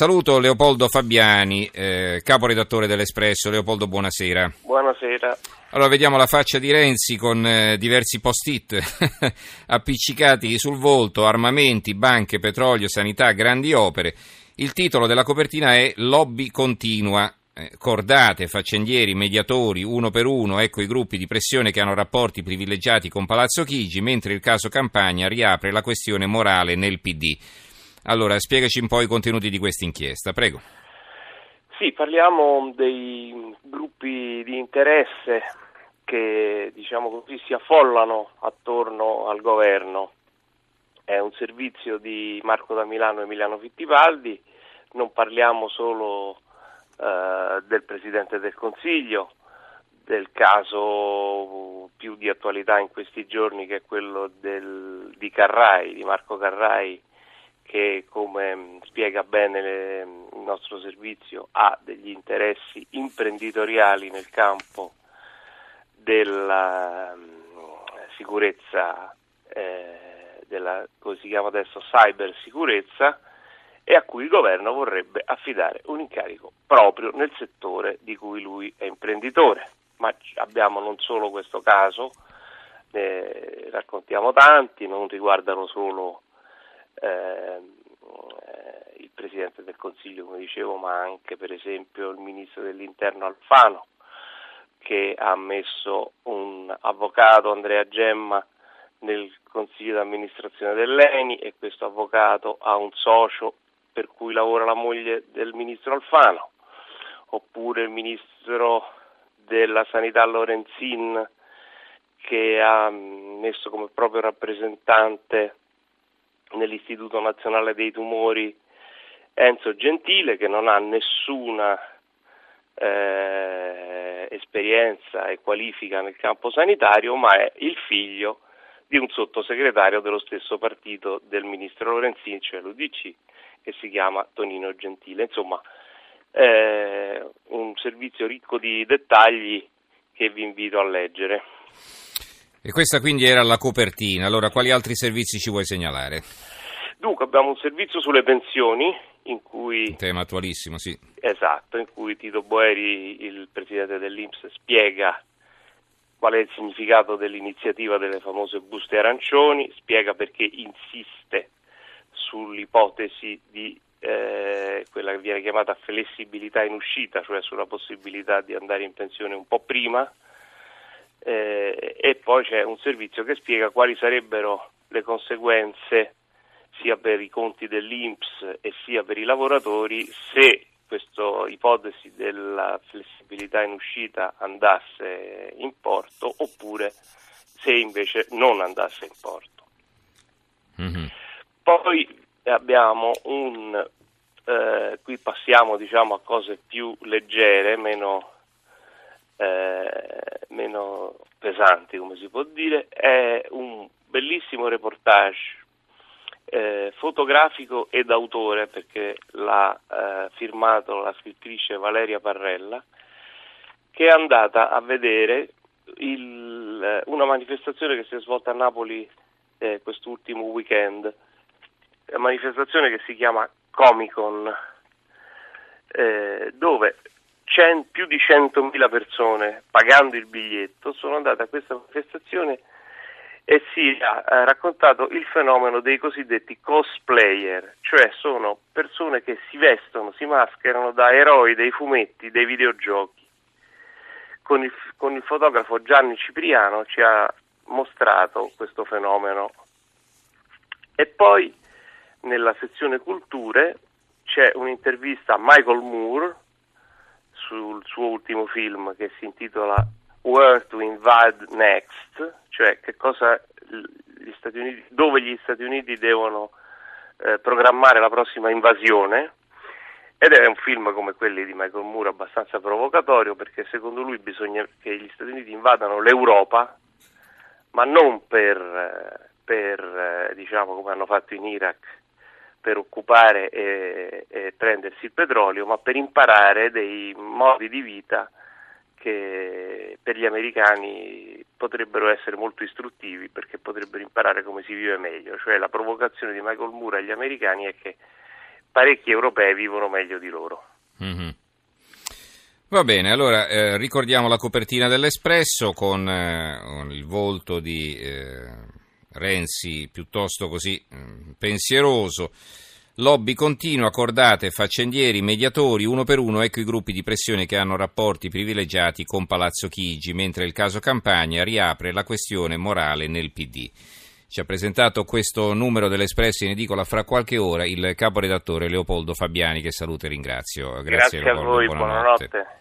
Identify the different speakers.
Speaker 1: Saluto Leopoldo Fabiani, eh, caporedattore dell'Espresso. Leopoldo, buonasera.
Speaker 2: Buonasera.
Speaker 1: Allora, vediamo la faccia di Renzi con eh, diversi post-it appiccicati sul volto, armamenti, banche, petrolio, sanità, grandi opere. Il titolo della copertina è Lobby continua. Eh, cordate, faccendieri, mediatori, uno per uno, ecco i gruppi di pressione che hanno rapporti privilegiati con Palazzo Chigi, mentre il caso Campania riapre la questione morale nel PD. Allora, spiegaci un po' i contenuti di questa inchiesta, prego.
Speaker 2: Sì, parliamo dei gruppi di interesse che, diciamo così, si affollano attorno al governo. È un servizio di Marco da Milano e Emiliano Fittipaldi, non parliamo solo eh, del Presidente del Consiglio, del caso più di attualità in questi giorni che è quello del, di Carrai, di Marco Carrai, che come mm, spiega bene le, il nostro servizio ha degli interessi imprenditoriali nel campo della um, sicurezza, eh, della, come si chiama adesso, cybersicurezza e a cui il governo vorrebbe affidare un incarico proprio nel settore di cui lui è imprenditore. Ma abbiamo non solo questo caso, ne raccontiamo tanti, non riguardano solo eh, il Presidente del Consiglio, come dicevo, ma anche per esempio il Ministro dell'Interno Alfano, che ha messo un avvocato, Andrea Gemma, nel Consiglio d'amministrazione dell'ENI e questo avvocato ha un socio per cui lavora la moglie del Ministro Alfano, oppure il Ministro della Sanità Lorenzin che ha messo come proprio rappresentante nell'Istituto Nazionale dei Tumori Enzo Gentile che non ha nessuna eh, esperienza e qualifica nel campo sanitario, ma è il figlio di un sottosegretario dello stesso partito del ministro Lorenzini, cioè l'UDC, che si chiama Tonino Gentile. Insomma, eh, un servizio ricco di dettagli che vi invito a leggere.
Speaker 1: E questa quindi era la copertina. Allora, quali altri servizi ci vuoi segnalare?
Speaker 2: Dunque, abbiamo un servizio sulle pensioni in cui...
Speaker 1: Un tema attualissimo, sì.
Speaker 2: Esatto, in cui Tito Boeri, il presidente dell'Inps, spiega qual è il significato dell'iniziativa delle famose buste arancioni, spiega perché insiste sull'ipotesi di eh, quella che viene chiamata flessibilità in uscita, cioè sulla possibilità di andare in pensione un po' prima, eh, e poi c'è un servizio che spiega quali sarebbero le conseguenze sia per i conti dell'Inps e sia per i lavoratori se questa ipotesi della flessibilità in uscita andasse in porto oppure se invece non andasse in porto. Mm-hmm. Poi abbiamo un, eh, qui passiamo diciamo, a cose più leggere, meno eh, meno pesanti, come si può dire, è un bellissimo reportage eh, fotografico ed autore, perché l'ha eh, firmato la scrittrice Valeria Parrella, che è andata a vedere il, eh, una manifestazione che si è svolta a Napoli eh, quest'ultimo weekend, manifestazione che si chiama Comic Con, eh, dove più di 100.000 persone pagando il biglietto sono andate a questa manifestazione e si è raccontato il fenomeno dei cosiddetti cosplayer, cioè sono persone che si vestono, si mascherano da eroi dei fumetti, dei videogiochi. Con il, con il fotografo Gianni Cipriano ci ha mostrato questo fenomeno. E poi nella sezione culture c'è un'intervista a Michael Moore, sul suo ultimo film che si intitola Where to Invade Next, cioè gli Uniti, dove gli Stati Uniti devono eh, programmare la prossima invasione. Ed è un film come quelli di Michael Moore abbastanza provocatorio perché secondo lui bisogna che gli Stati Uniti invadano l'Europa, ma non per, per eh, diciamo come hanno fatto in Iraq per occupare e, e, prendersi il petrolio, ma per imparare dei modi di vita che per gli americani potrebbero essere molto istruttivi perché potrebbero imparare come si vive meglio. Cioè la provocazione di Michael Moore agli americani è che parecchi europei vivono meglio di loro.
Speaker 1: Mm-hmm. Va bene, allora eh, ricordiamo la copertina dell'Espresso con, eh, il volto di eh, Renzi piuttosto così mm, pensieroso. Lobby continua, cordate, faccendieri, mediatori, uno per uno, ecco i gruppi di pressione che hanno rapporti privilegiati con Palazzo Chigi, mentre il caso Campania riapre la questione morale nel PD. Ci ha presentato questo numero dell'Espresso in edicola fra qualche ora il caporedattore Leopoldo Fabiani, che saluto e ringrazio.
Speaker 2: Grazie, Grazie a voi, buonanotte. buonanotte.